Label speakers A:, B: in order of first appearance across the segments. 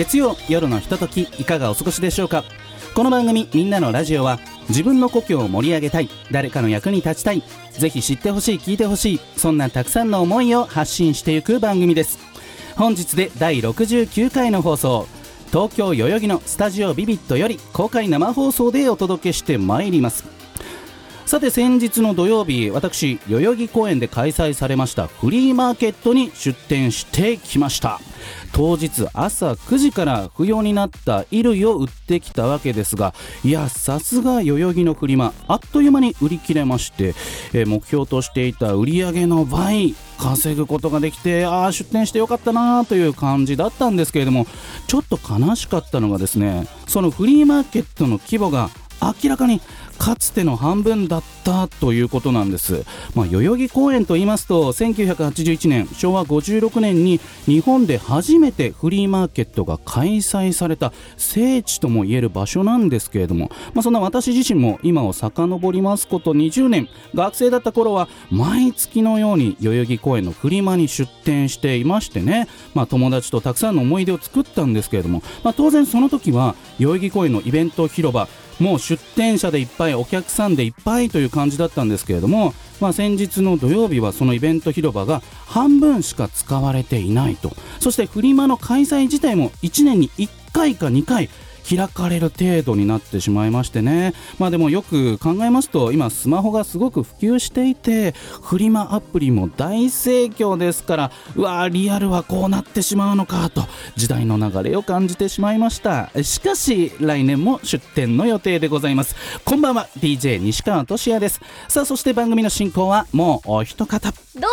A: 月曜夜のひとときいかがお過ごしでしょうか？この番組「みんなのラジオは」自分の故郷を盛り上げたい誰かの役に立ちたいぜひ知ってほしい聞いてほしいそんなたくさんの思いを発信していく番組です。本日で第69回の放送東京代々木のスタジオビビットより公開生放送でお届けしてまいります。さて先日の土曜日私代々木公園で開催されましたフリーマーケットに出店してきました。当日朝9時から不要になった衣類を売ってきたわけですがいやさすが代々木のフリマあっという間に売り切れまして、え目標としていた売り上げの倍稼ぐことができてああ出店してよかったなという感じだったんですけれどもちょっと悲しかったのがですねそのフリーマーケットの規模が明らかにかつての半分だったということなんです、まあ、代々木公園と言いますと1981年昭和56年に日本で初めてフリーマーケットが開催された聖地ともいえる場所なんですけれども、まあ、そんな私自身も今を遡りますこと20年。学生だった頃は毎月のように代々木公園のフリマに出店していましてね、まあ、友達とたくさんの思い出を作ったんですけれども、まあ、当然その時は代々木公園のイベント広場もう出店者でいっぱいお客さんでいっぱいという感じだったんですけれども、まあ、先日の土曜日はそのイベント広場が半分しか使われていないと。そしてフリマの開催自体も1年に1回か2回開かれる程度になってしまいましてね。まあでもよく考えますと今スマホがすごく普及していてフリマアプリも大盛況ですからうわーリアルはこうなってしまうのかと時代の流れを感じてしまいました。しかし来年も出店の予定でございます。こんばんは DJ 西川俊也です。さあそして番組の進行はもうお一方。
B: ど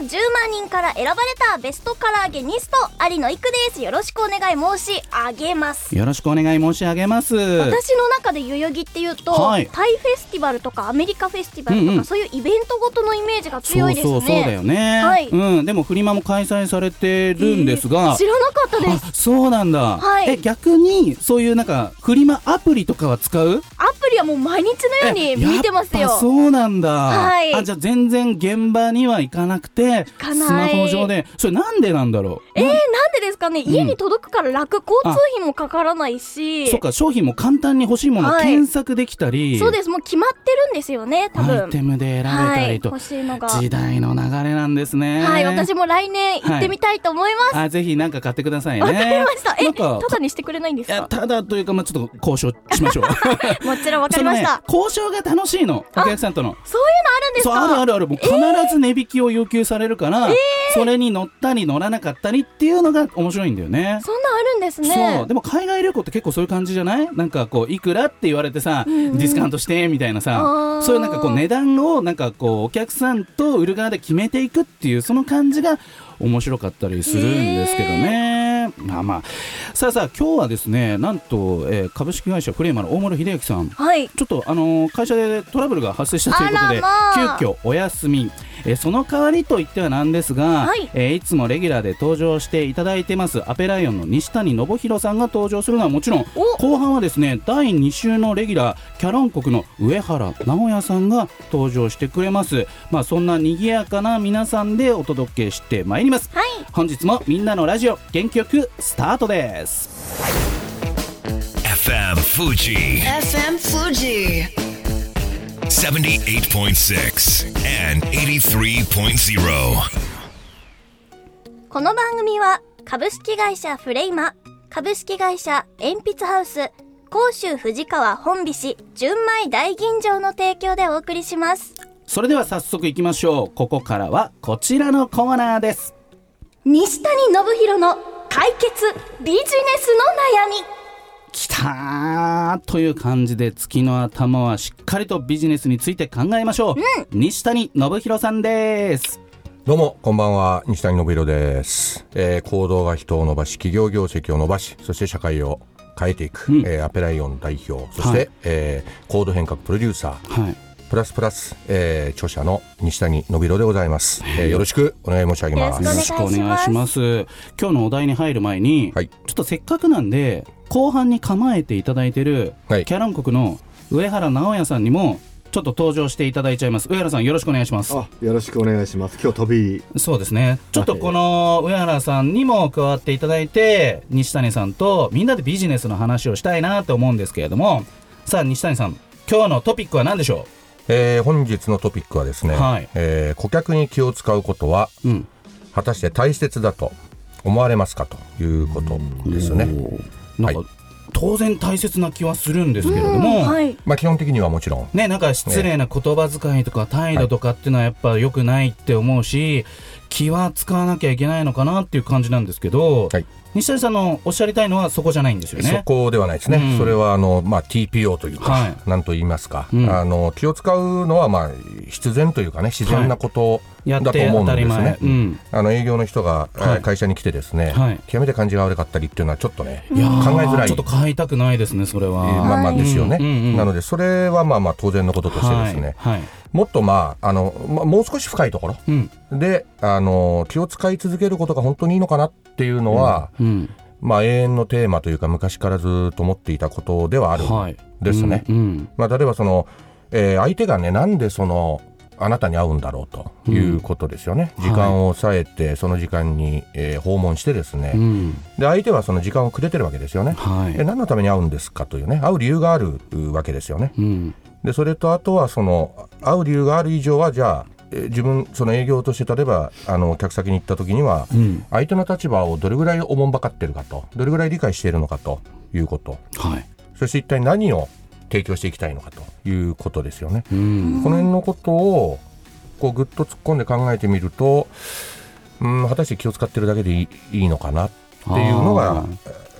B: うも10万人から選ばれたベストカラーゲニスト有野育です。よろしくお願い申し上げます。
A: よろしくお願い申し上げます。
B: 私の中で代々木っていうと、
A: はい。
B: タイフェスティバルとかアメリカフェスティバルとか、
A: うんうん。
B: そういうイベントごとのイメージが強いですね。
A: そうそうだよね、
B: はい。
A: うん、でもフリマも開催されてるんですが、
B: 知らなかったです。
A: あそうなんだ、
B: はい。
A: え逆にそういうなんかフリマアプリとかは使う？
B: アプリはもう毎日のように
A: え
B: 見てますよ。
A: そうなんだ、
B: はい。
A: あじゃあ全然現場には行かなくて
B: かない。
A: スマホ上で。それなんでなんだろう？
B: えー、
A: な
B: なんでですかね？家に届くから楽、交通費もかからないし
A: そっか商品も簡単に欲しいものを
B: はい。
A: 検索できたり、
B: そうです。もう決まってるんですよね多分。
A: アイテムで選べたりと、
B: はい、欲しいのが。
A: 時代の流れなんですね。
B: はい私も来年行ってみたいと思います、
A: あぜひなんか買ってくださいね。
B: わかりました。え、ただにしてくれないんですか？
A: いやただというかまあちょっと交渉しましょう。
B: もちろんわかりました。
A: ね、交渉が楽しいのお客さんとの。
B: そういうのあるんですか？
A: あるあるある。もう必ず値引きを要求されるから、それに乗ったり乗らなかったりっていうのが面白いんだよね。
B: そんなんあるんですね。
A: そう。でも海外旅行って結構そういう感じじゃない？なんかこういくらって言われてさ、
B: んうん。
A: ディスカウントしてみたいな
B: あ
A: さ
B: ー。
A: そういうなんかこう値段をなんかこうお客さんと売る側で決めていくっていうその感じが面白かったりするんですけどね。まあまあ。さあさあ今日はですねなんと、えー株式会社フレーマの大森秀之さん。
B: はい。
A: ちょっとあのー会社でトラブルが発生したということで、急遽お休み、えーその代わりといってはなんですが、
B: はい。
A: えーいつもレギュラーで登場していただいてますアペライオンの西谷信弘さんが登場するのはもちろん
B: お。
A: 後半はですね第2週のレギュラーキャロン国の上原直也さんが登場してくれます。まあそんな賑やかな皆さんでお届けしてまいります。
B: はい。
A: 本日もみんなのラジオ元気よくスタートです。
C: FM Fuji
D: FM Fuji.
C: 78.6 and 83.0.
B: この番組は株式会社フレイマ、株式会社鉛筆ハウス、甲州藤川本菱純米大吟醸の提供でお送りします。
A: それでは早速いきましょうここからはこちらのコーナーです
B: 西谷信弘の解決ビジネスの悩み。
A: きたーという感じで月の頭はしっかりとビジネスについて考えましょう、西谷信弘さんです。
E: どうも、こんばんは。西谷信弘です。えー行動が人を伸ばし、企業業績を伸ばし、そして社会を変えていく、
A: うん。
E: えーアペライオン代表、そして、
A: はい。
E: えーコード変革プロデューサー、
A: はい
E: プラスプラス、えー著者の西谷信弘でございます。えーよろしくお願い申し上げます。
B: よろ
A: しくお願いします。今日のお題に入る前に、
E: はい。
A: ちょっとせっかくなんで後半に構えていただいてる、
E: はい。
A: キャラン国の上原直也さんにもちょっと登場していただいちゃいます。上原さんよろしくお願いします。
F: あ、よろしくお願いします。今日飛び。
A: そうですね。ちょっとこの上原さんにも加わっていただいて西谷さんとみんなでビジネスの話をしたいなと思うんですけれども。さあ西谷さん今日のトピックは何でしょ
E: えー本日のトピックはですね、
A: はい
E: えー顧客に気を使うことは
A: ううん
E: 果たして大切だと思われますかということですね。
A: なんか、
E: は
A: 当然大切な気はするんですけれども、
B: はい。
E: まあ基本的にはもちろん。
A: ね、なんか失礼な言葉遣いとか態度とかっていうのはやっぱ良くないって思うし、気は使わなきゃいけないのかなっていう感じなんですけど、
E: はい。
A: 西谷さんのおっしゃりたいのはそこじゃないんですよね。
E: そこではないですね、
A: うん。
E: それはあの、まあ、TPO というか、
A: はい。
E: なんと言いますか、
A: うん。
E: あの気を使うのは、まあ、必然というかね自然なこと
A: や
E: だと思うんですね。
A: 前。うん。
E: あの営業の人が、会社に来てですね、
A: はい。
E: 極めて感じが悪かったりっていうのはちょっとね、
A: いやー
E: 考えづらい。
A: ちょっと買いたくないですね、それは。
E: えーまあまあですよね、なのでそれはまあまあ当然のこととしてですね。もっとまああの、まあ、もう少し深いところ
A: うん。
E: であの気を使い続けることが本当にいいのかなっていうのは、
A: うん。
E: まあ永遠のテーマというか昔からずっと思っていたことではあるん
A: はい。
E: ですね。
A: うんうん。
E: まあ、例えばその、えー相手がねなんでそのあなたに会うんだろうということですよね、
A: うん
E: 時間を抑えてその時間に、えー訪問してですね、
A: うん。
E: で相手はその時間をくれてるわけですよね、
A: はい。
E: え何のために会うんですかというね会う理由があるうわけですよね
A: うん。
E: でそれとあとはその会う理由がある以上はじゃあ、えー自分その営業として例えばあの客先に行った時には、
A: うん。
E: 相手の立場をどれぐらいおもんばかってるかとどれぐらい理解しているのかということ
A: はい。
E: そして一体何を提供していきたいのかということですよね。
A: うん。
E: この辺のことをこうぐっと突っ込んで考えてみると、うん、果たして気を使ってるだけでいいいいのかなっていうのが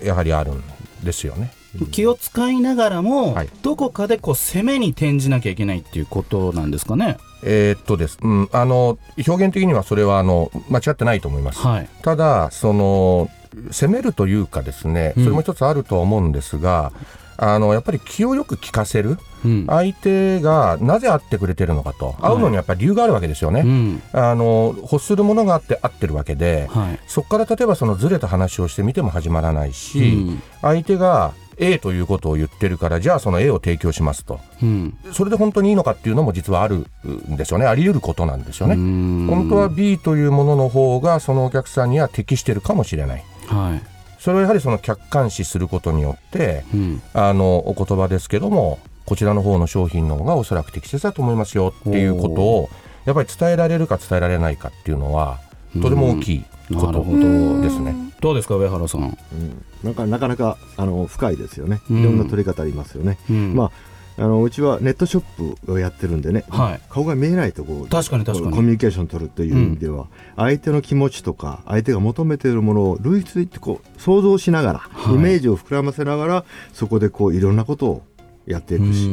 E: やはりあるんですよね。
A: 気を使いながらも、
E: はい
A: どこかでこう攻めに転じなきゃいけないっていうことなんですかね？
E: えーっとです、うん、あの表現的にはそれはあの間違ってないと思います。
A: はい。
E: ただその攻めるというかですねそれも一つあるとは思うんですが、あのやっぱり気をよく利かせる
A: うん。
E: 相手がなぜ会ってくれてるのかと会うのにやっぱり理由があるわけですよね。
A: うん。
E: あの欲するものがあって合ってるわけで、
A: はい。
E: そこから例えばそのずれた話をしてみても始まらないし、
A: うん
E: 相手が A ということを言ってるからじゃあその A を提供しますと
A: うん。
E: それで本当にいいのかっていうのも実はあるんですよねあり得ることなんですよね、
A: うん
E: 本当は B というものの方がそのお客さんには適してるかもしれない
A: はい。
E: それをやはりその客観視することによって
A: うん。
E: あのお言葉ですけどもこちらの方の商品の方がおそらく適切だと思いますよっていうことをやっぱり伝えられるか伝えられないかっていうのはとても大きいことですね。
A: どうですか、上原さん？
F: うん、なんかなかなかあの深いですよね。
A: うん。
F: いろんな取り方ありますよね。
A: うん。
F: まああのうちはネットショップをやってるんでね、
A: はい。
F: 顔が見えないところ
A: 確かに確かに。
F: コミュニケーション取るという意味では、相手の気持ちとか相手が求めているものを類推ってこう想像しながら、
A: はい。
F: イメージを膨らませながらそこでこういろんなことをやっていくし、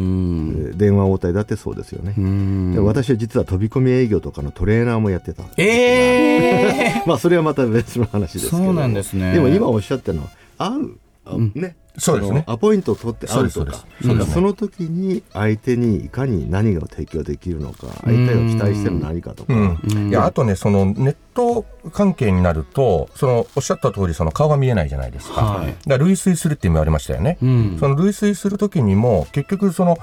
F: 電話応対だってそうですよね。私は実は飛び込み営業とかのトレーナーもやってた
A: ええ
F: まあそれはまた別の話ですけど。
A: そうなんですね。
F: でも今おっしゃったのは会う、あね。
E: そうですね。
F: アポイントを取って会うとか。
E: そ
F: の時に相手にいかに何が提供できるのか相手が期待してる何かとか、
E: いやあとねそのネット関係になるとそのおっしゃった通りその顔が見えないじゃないですか,、
A: はい。
E: だから類推するって言われましたよね、
A: うん。
E: その類推する時にも結局その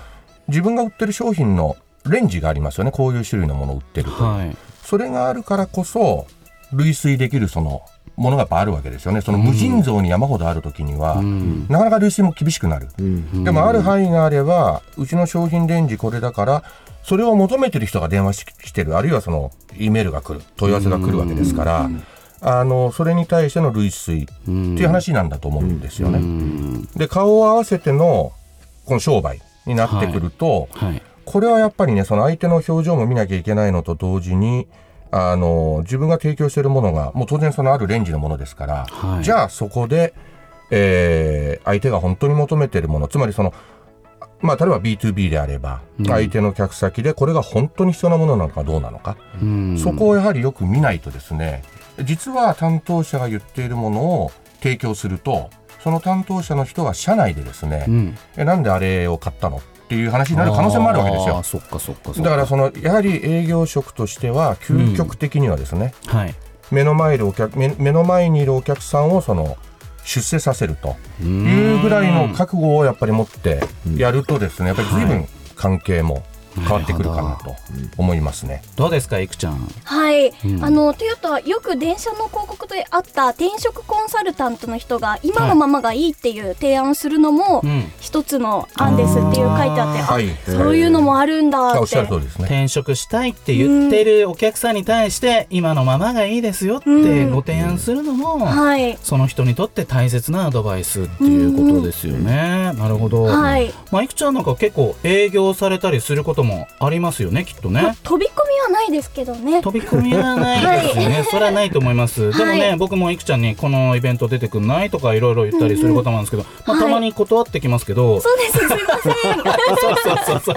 E: 自分が売ってる商品のレンジがありますよね。こういう種類のものを売ってると、
A: はい。
E: それがあるからこそ類推できるそのものがやっぱあるわけですよね。その無尽蔵に山ほどある時には、
A: うん。
E: なかなか類推も厳しくなる、
F: うん。
E: でもある範囲があればうちの商品レンジこれだからそれを求めてる人が電話ししてる。あるいはその E メールが来る。問い合わせが来るわけですから、あのそれに対しての類推っていう話なんだと思うんですよね。
A: うん。
E: で顔を合わせてのこの商売になってくると、
A: はい。
E: これはやっぱりねその相手の表情も見なきゃいけないのと同時にあの自分が提供しているものがもう当然そのあるレンジのものですから、
A: はい。
E: じゃあそこで、えー相手が本当に求めているものつまりそのまあ、例えば B2B であれば、相手の客先でこれが本当に必要なものなのかどうなのか、
A: うん。
E: そこをやはりよく見ないとですね、実は担当者が言っているものを提供すると、その担当者の人が社内でですね、
A: うん。
E: えなんであれを買ったの？っていう話になる可能性もあるわけですよ。
A: そっかそっか
E: だからそのやはり営業職としては究極的にはですね、
A: はい。
E: 目の前でお客目目の前にいるお客さんをその出世させると。いうぐらいの覚悟をやっぱり持ってやるとですねやっぱり随分関係も変わってくるかなと思いますね。
A: どうですかいくちゃん？
B: はい、
A: うん。
B: あのトヨタよく電車の広告であった転職コンサルタントの人が今のままがいいっていう提案するのも
A: うん。
B: 一つの案ですっていう書いてあって、あ
E: はい、
B: そういうのもあるんだっ
E: あおっしゃる通
B: て。
E: りですね。
A: 転職したいって言ってるお客さんに対して今のままがいいですよって
B: うん。
A: ご提案するのも
B: はい、
A: その人にとって大切なアドバイスっていうことですよね。なるほど。
B: はい。
A: まあいくちゃんなんか結構営業されたりすることもありますよねきっと
B: まあ
A: ね。
B: 飛び込みはないですけどね。
A: 飛び込みはないですよね、それはないと思います、でもね、
B: はい
A: 僕もいくちゃんにこのイベント出てくんないとかいろいろ言ったりすることもあるんですけど、まあ、
B: はい
A: たまに断ってきますけど、
B: そうです、すいません。
A: そうそうそうそう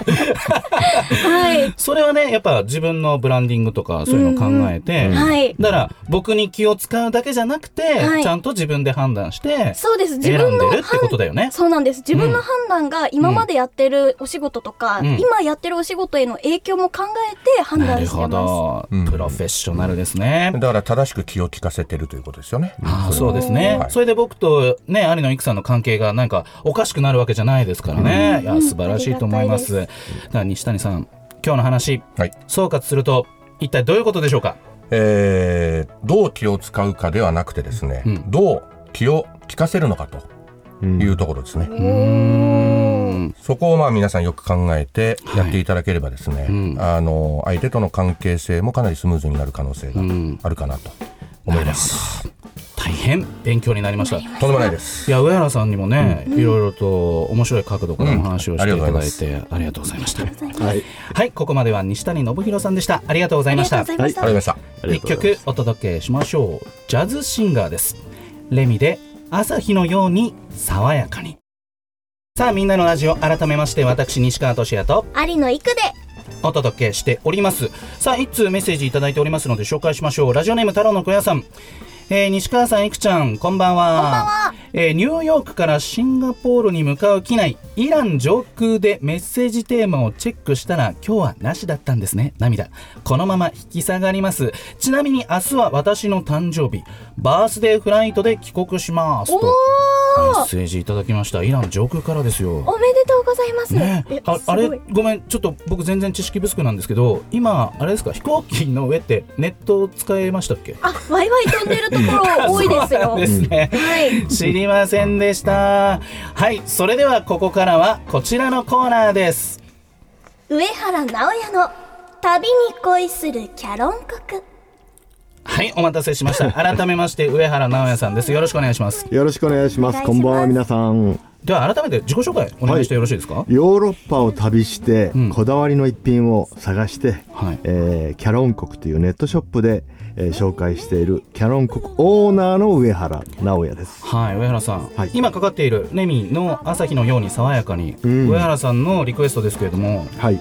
B: はい、
A: それはねやっぱ自分のブランディングとかそういうのを考えて、
B: はい。
A: だから僕に気を使うだけじゃなくて、
B: はい
A: ちゃんと自分で判断して
B: そうです。自
A: 選
B: 分の
A: んでるってことだよね。
B: そうなんです。自分の判断が今までやってるお仕事とか、
A: うん
B: 今やってるお仕事への影響も考えて判
A: なるほ
B: 断してます。
A: ど、
E: うん。
A: プロフェッショナルですね。
E: だから正しく気を利かせてるということですよね。
A: ああそうですね、
E: はい。
A: それで僕とね有野育さんの関係がなんかおかしくなるわけじゃないですからね、いや素晴らしいと思います。
B: あ
A: だから西谷さん今日の話
E: はい。
A: 総括すると一体どういうことでしょうか？
E: えーどう気を使うかではなくてですね、
A: うん。
E: どう気を利かせるのかと
F: うん
E: いうところですね。そこをまあ皆さんよく考えてやっていただければですね、
A: うん。
E: あの相手との関係性もかなりスムーズになる可能性が
A: うん。
E: あるかなと思います。
A: 大変勉強になりました。い
E: とんでもないです。
A: や上原さんにもね、いろいろと面白い角度からお話をしていただいて、
E: うん。
A: ありがとうございました。
F: はい。
A: はい。ここまでは西谷信弘さんでした。ありがとうございました。
B: ありがとうございました。
A: 一曲お届けしましょう。ジャズシンガーです。レミで朝日のように爽やかにさあみんなのラジオ改めまして私西川俊也と
B: 有野育で。
A: お届けしておりますさあ一通メッセージいただいておりますので紹介しましょうラジオネーム太郎の小屋さんえー西川さん、いくちゃん、こんばんは。
B: こんばんは
A: えーニューヨークからシンガポールに向かう機内、イラン上空でメッセージテーマをチェックしたら、今日はなしだったんですね。涙。このまま引き下がります。ちなみに明日は私の誕生日、バースデーフライトで帰国します。と、メッセージいただきました。イラン上空からですよ。
B: おめでとうございます。
A: ね
B: え
A: ああれ？
B: すご
A: めんちょっと僕全然知識不足なんですけど今あれですか？飛行機の上ってネット使えましたっけ？
B: あ、ワイワイ飛んでるところ多いですよ。
A: ですね、
B: はい。
A: 知りませんでした。はいそれではここからはこちらのコーナーです。
B: 上原直也の旅に恋するキャロン国。
A: はいお待たせしました。改めまして上原直也さんです。よろしくお願いします。
F: よろしくお願いします。こんばんは皆さん。
A: では改めて自己紹介お願いしてよろしいですか？
F: ヨーロッパを旅して、
A: うん。
F: こだわりの一品を探して、
A: はい。
F: えーキャロン国というネットショップで、えー紹介しているキャロン国オーナーの上原直也です。
A: はい上原さん、
F: はい。
A: 今かかっているレミの朝日のように爽やかに、
F: うん。
A: 上原さんのリクエストですけれども
F: はい。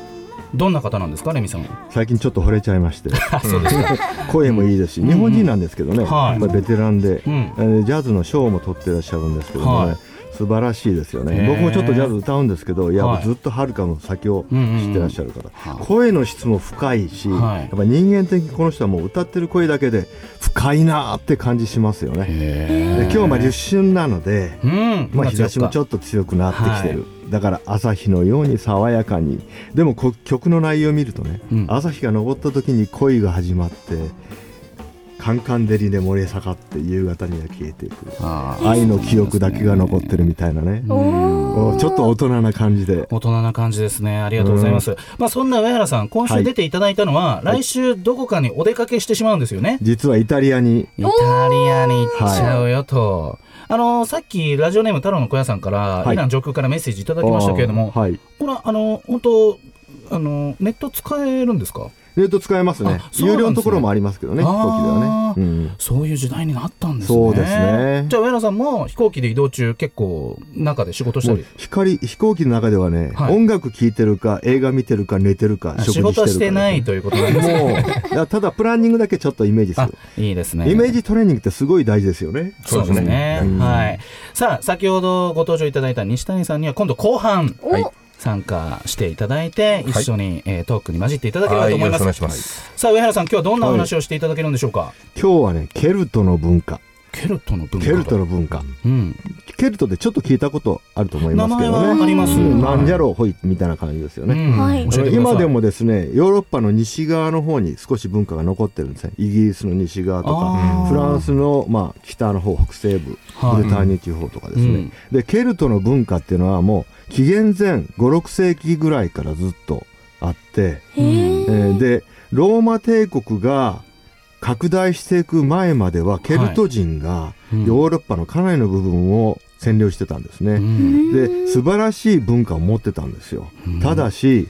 A: どんな方なんですかレミさん。
F: 最近ちょっと惚れちゃいまして。
A: あ そうですか。
F: 声もいいですし、日本人なんですけどね、
A: はい。
F: やっぱりベテランで、ジャズのショーも取ってらっしゃるんですけどもね、
A: はい
F: 素晴らしいですよね。僕もちょっとジャズ歌うんですけどい。や、
A: はい
F: ずっとはるかの先を
A: うんうんうん
F: 知ってらっしゃるから、
A: はい。
F: 声の質も深いし、
A: はい。
F: やっぱ人間的にこの人はもう歌ってる声だけで深いなーって感じしますよね。で今日はまあ立春なので、
A: うん。
F: まあ、日差しもちょ
A: っ
F: っと強くなってきてる、だから朝日のように爽やかに。でもこ曲の内容を見るとね、
A: うん。
F: 朝日が昇った時に恋が始まってカンカン照りで燃え盛って夕方には消えていく。
A: と
F: 愛の記憶だけが残ってるみたいなね、ちょっと大人な感じで。
A: 大人な感じですね。ありがとうございます。まあそんな上原さん、今週出ていただいたのは、来週どこかにお出かけしてしまうんですよね。
F: 実はイタリアに。
A: イタリアに行っちゃうよと。あのさっきラジオネーム太郎の小屋さんから、
F: はい。
A: イラン上空からメッセージいただきましたけれども、これはあの本当あのネット使えるんですか？
F: ネット使えますね。
A: ね。
F: 有料のところもありますけどね飛行機ではね。うん。
A: そういう時代になったんですね。
F: そうですね。
A: じゃあ上原さんも飛行機で移動中結構中で仕事したり？
F: 光飛行機の中ではね、
A: はい。
F: 音楽聴いてるか映画見てるか寝てるか
A: あ
F: 食事してるか。
A: 仕事してないということなんですね。
F: もう いやただプランニングだけちょっとイメージす
A: あ
F: る、
A: いいですね。
F: イメージトレーニングってすごい大事ですよね。
A: そうですね。
F: うん。
A: はい。さあ、先ほどご登場いただいた西谷さんには今度後半。
B: お、
E: はい
A: 参加していただいて、一緒に、えートークに混じっていただければと思います。
E: はい
A: さあ、上原さん、今日はどんなお話をしていただけるんでしょうか？
F: 今日はねケルトの文化
A: ケルトの文化。
F: ケルトの文化。
A: うん。
F: ケルトってちょっと聞いたことあると思いますけど
A: 名前は
F: ね
A: あります
F: なん。じゃろうほいみたいな感じですよね、
A: うん。
B: はい。
F: 今でもですねヨーロッパの西側の方に少し文化が残ってるんですね。イギリスの西側とかフランスの、まあ、北の方北西部
A: はい。
F: ブルターニュ地方とかですね、
A: うん。
F: でケルトの文化っていうのはもう紀元前56世紀ぐらいからずっとあって、
B: へ
F: えでローマ帝国が拡大していく前まではケルト人が
A: うん。
F: ヨーロッパのかなりの部分を占領してたんですね。
A: うん。
F: で素晴らしい文化を持ってたんですよ。ただし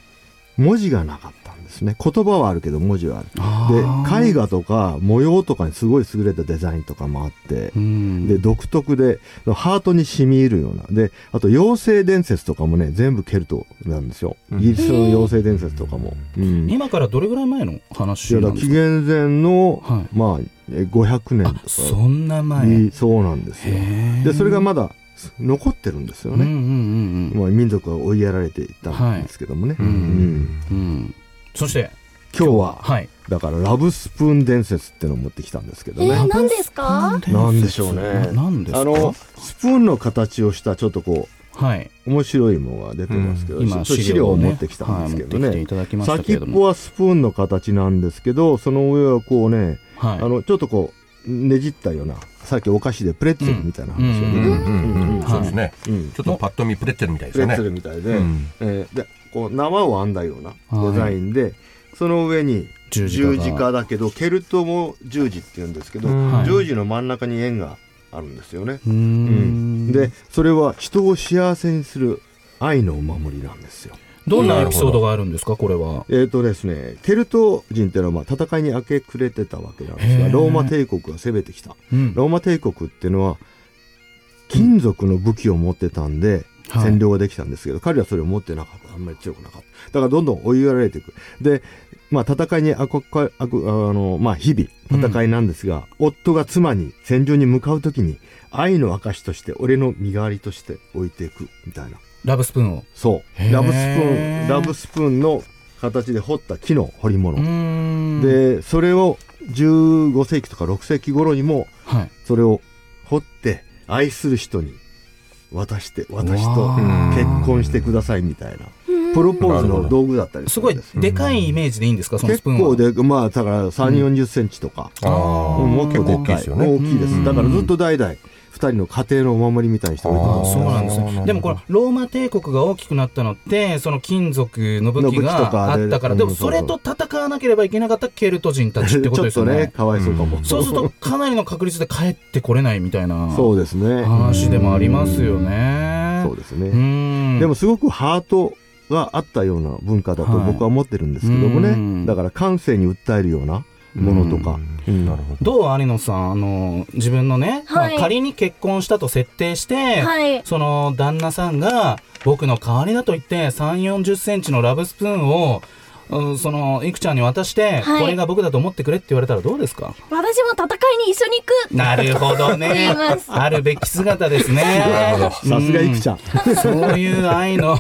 F: 文字がなかった。んですね。言葉はあるけど文字はある。
A: あ
F: で
A: ー
F: 絵画とか模様とかにすごい優れたデザインとかもあって
A: う、ん。
F: で独特でハートに染み入るような。であと妖精伝説とかもね全部ケルトなんですよ。イギリスの妖精伝説とかも。うん。
A: 今からどれぐらい前の
F: い
A: 話なんですか？
F: 元前の、
A: はい。
F: まあえ500年
A: あ
F: とか。
A: そんな前。
F: にそうなんですよ。でそれがまだ残ってるんですよね。
A: うんうんうん。
F: まあ、民族が追いやられていったんですけどもね、
A: はい。
F: うん。
A: うん。うんそして
F: 今日は
A: はい。
F: だからラブスプーン伝説ってのを持ってきたんですけどね、
B: えー、何ですか？
F: なんでしょうね。
A: ななんですか？
F: あのスプーンの形をしたちょっとこ
A: はい、
F: う面白いものが出てますけど、
A: うん今
F: ちょっと資料を持ってきたんですけどね。
A: いただきましたけ
F: 先っぽはスプーンの形なんですけどその上はこうね、
A: はい。
F: あのちょっとこうねじったようなさっきお菓子でプレッツェルみたいな話をね、
A: うん。
E: うん。うん。うん。
A: はい
E: そうですね。
F: うん。
E: ちょっとパッと見プレッツェルみたいです
F: プレッ
E: よね
F: ツェルみたいで,、
E: うん。
F: えーでこう縄を編んだようなデザインで、その上に
A: 十字架
F: だけどケルトも十字って言うんですけど、
E: うん
F: 十字の真ん中に円があるんですよね。
A: うーん。
F: でそれは人を幸せにする愛のお守りなんですよ。
A: どんなエピソードがあるんですか？これは。
F: えーとですね、ケルト人っていうのはまあ戦いに明け暮れてたわけなんですがローマ帝国が攻めてきた。
A: うん。
F: ローマ帝国っていうのは金属の武器を持ってたんで
A: はい。
F: 占領ができたんですけど、彼はそれを持ってなかった。あんまり強くなかった。だからどんどん追いやられていく。でまあ戦いにあこかあのまあ日々戦いなんですが、夫が妻に戦場に向かう時に愛の証として俺の身代わりとして置いていくみたいな
A: ラブスプーンを。
F: そう。ラブスプーンラブスプーンの形で彫った木の彫り物、でそれを15世紀とか6世紀頃にも
A: はい。
F: それを彫って愛する人に渡して私と結婚してくださいみたいな。プロポーズの道具だったり
A: すごい
F: です
A: でかいイメージでいいんですかそのス
F: 結
A: プーンは。
F: 構でまあだから3 4 0センチとか、うん。もっと
E: 結構大きい
F: でかい
E: ですよね。
F: 大きいです。
A: うん。
F: だからずっと代々2人の家庭のお守りみたいにして置いて
A: あ
F: ます
A: そうなんですね。でもこのローマ帝国が大きくなったのってその金属の武器があったからでも
F: うん
A: それと戦わなければいけなかったケルト人たちってことですよ
F: ちょっとね
A: ね
F: かわいそうかも、
A: そうするとかなりの確率で帰ってこれないみたいな
F: そうですね。
A: 話でもありますよね。
F: そうですね、
A: うん。
F: でもすごくハートがあったような文化だと
A: はい
F: 僕は思ってるんですけどもね、
A: うん。
F: だから感性に訴えるようなものとか、
E: ど。
A: どう有野さんあの自分のね、まあ
B: はい
A: 仮に結婚したと設定して、
B: はい。
A: その旦那さんが僕の代わりだと言って3 4 0センチのラブスプーンをうんそのいくちゃんに渡して、
B: はい。
A: これが僕だと思ってくれって言われたらどうですか？
B: 私も戦いに一緒に行く。
A: なるほどね。あるべき姿ですね。
F: さすがいくちゃん、
A: そういう愛の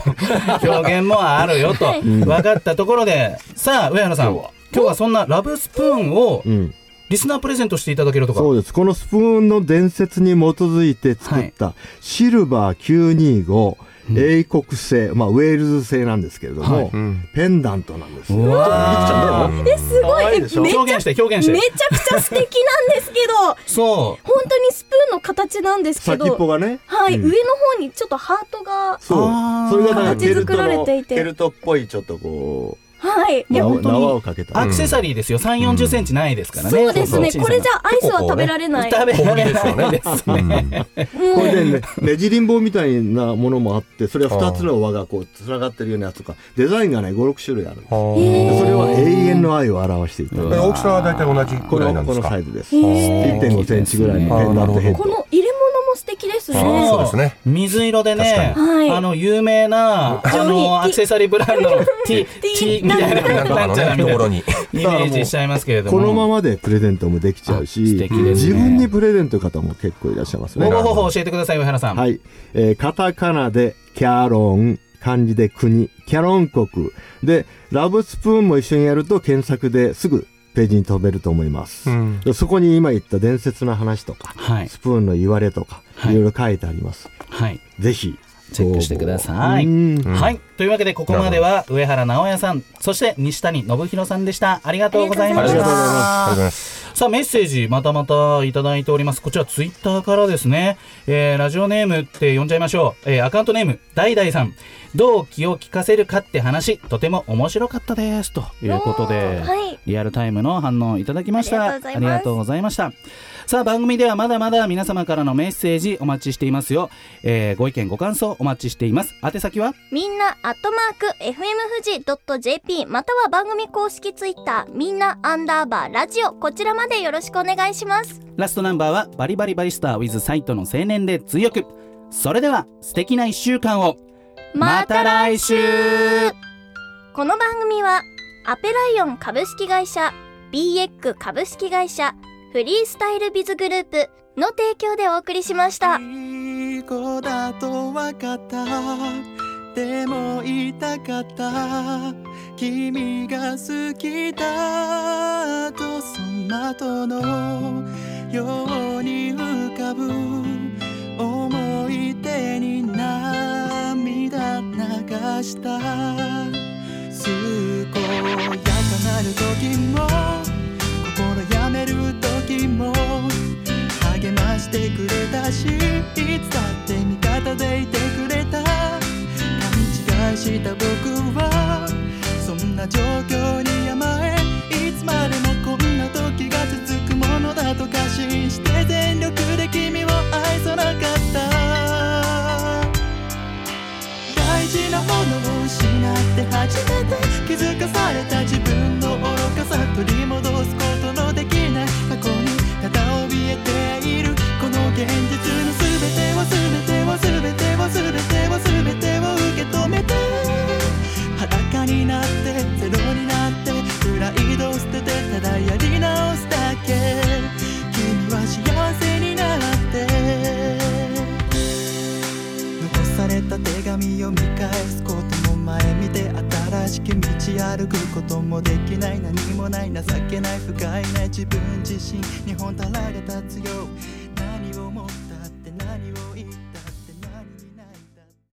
A: 表現もあるよと。分かったところで。さあ上原さん今日はそんなラブスプーンを
F: うん。
A: リスナープレゼントしていただけるとか。
F: そうです。このスプーンの伝説に基づいて作ったシルバー925、英国製、まあ、ウェールズ製なんですけれども、
A: はい。
E: うん。
F: ペンダントなんですよ。
A: うわー。
B: えすごい
F: 可愛いでしょ
B: め
A: 表現して表現して。
B: めちゃくちゃ素敵なんですけど。
A: そう。
B: 本当にスプーンの形なんですけ
F: 先っぽ
B: ど
F: がね。
B: はい、
F: うん。
B: 上の方にちょっとハートが
F: そう。それがだからケルト
B: 形作られ
F: の
B: ていて。
F: ケルトっぽいちょっとこう
B: はい。いや、
F: 縄
B: 本当に。
F: 縄をかけた
A: アクセサリーですよ3 4 0センチないですからね、
B: そうですね。これじゃアイスは食べられない。
A: 食べられ
E: ですよね
A: ないですね
F: これでね、ねじりん棒みたいなものもあって、それは2つの輪がこう、つながってるようなやつとか、デザインがね、5、6種類あるんです。でそれは永遠の愛を表していた。
E: え大きさは大体同じ
F: この、サイズです。
B: へー
F: 1.5センチぐらいのペンダントヘッド。
B: この入れ素敵ですね。
E: そうですね。
A: 水色でね、あの有名なあ
B: 上
A: の
B: 品
A: アクセサリーブランドの T, T みたいな。
E: なん
A: ちゃらみたいな。
E: ところに。
A: イメージしちゃいますけれども。
F: このままでプレゼントもできちゃうし、自分にプレゼント方も結構いらっしゃいますね。
A: 応募方法教えてください上原さん、
F: はい。えーカタカナでキャロン、漢字で国、キャロン国。で、ラブスプーンも一緒にやると検索ですぐページに飛べると思います。
E: うん。
F: でそこに今言った伝説の話とか、
A: はい。
F: スプーンの言われとか、
A: はい。
F: いろいろ書いてあります。
A: はい。
F: ぜひ、
A: チェックしてください。
F: うん。
A: はい。というわけでここまでは上原直也さんそして西谷信弘さんでした。ありがとうございました。
B: ありがとうござい
E: ありがとうございます。
A: さあメッセージまたまたいただいております。こちらツイッターからですね、えーラジオネームって呼んじゃいましょう、えーアカウントネームダイダイさんどう気を利かせるかって話とても面白かったです。ということで、
B: はい。
A: リアルタイムの反応いただきました。
B: ありがとうございま
A: した。さあ番組ではまだまだ皆様からのメッセージお待ちしていますよ、えーご意見ご感想お待ちしています。宛先は？
B: みんな、アットマーク、FM 富士 .jp、または番組公式ツイッター、みんな、アンダーバー、ラジオ、こちらまでよろしくお願いします。
A: ラストナンバーはバリバリバリスター with サイトの青年で強くそれでは素敵な一週間をまた来週。
B: この番組は、アペライオン株式会社、BX 株式会社、フリースタイルビズグループの提供でお送りしました。
G: いい子だとわかった。でも言いたかった。君が好きだとその後のように浮かぶ思い出に涙流した健やかなる時も心やめる時も励ましてくれたしいつだって味方でいてくれた。勘違いした僕はそんな状況に甘えいつまでもこんな時が続くものだと過信して全力でなものを失って初めて気づかされた自分の愚かさ取り戻すことしき道歩くこともできない。何もない情けない。不甲斐ない。自分自身。日本たらが立つ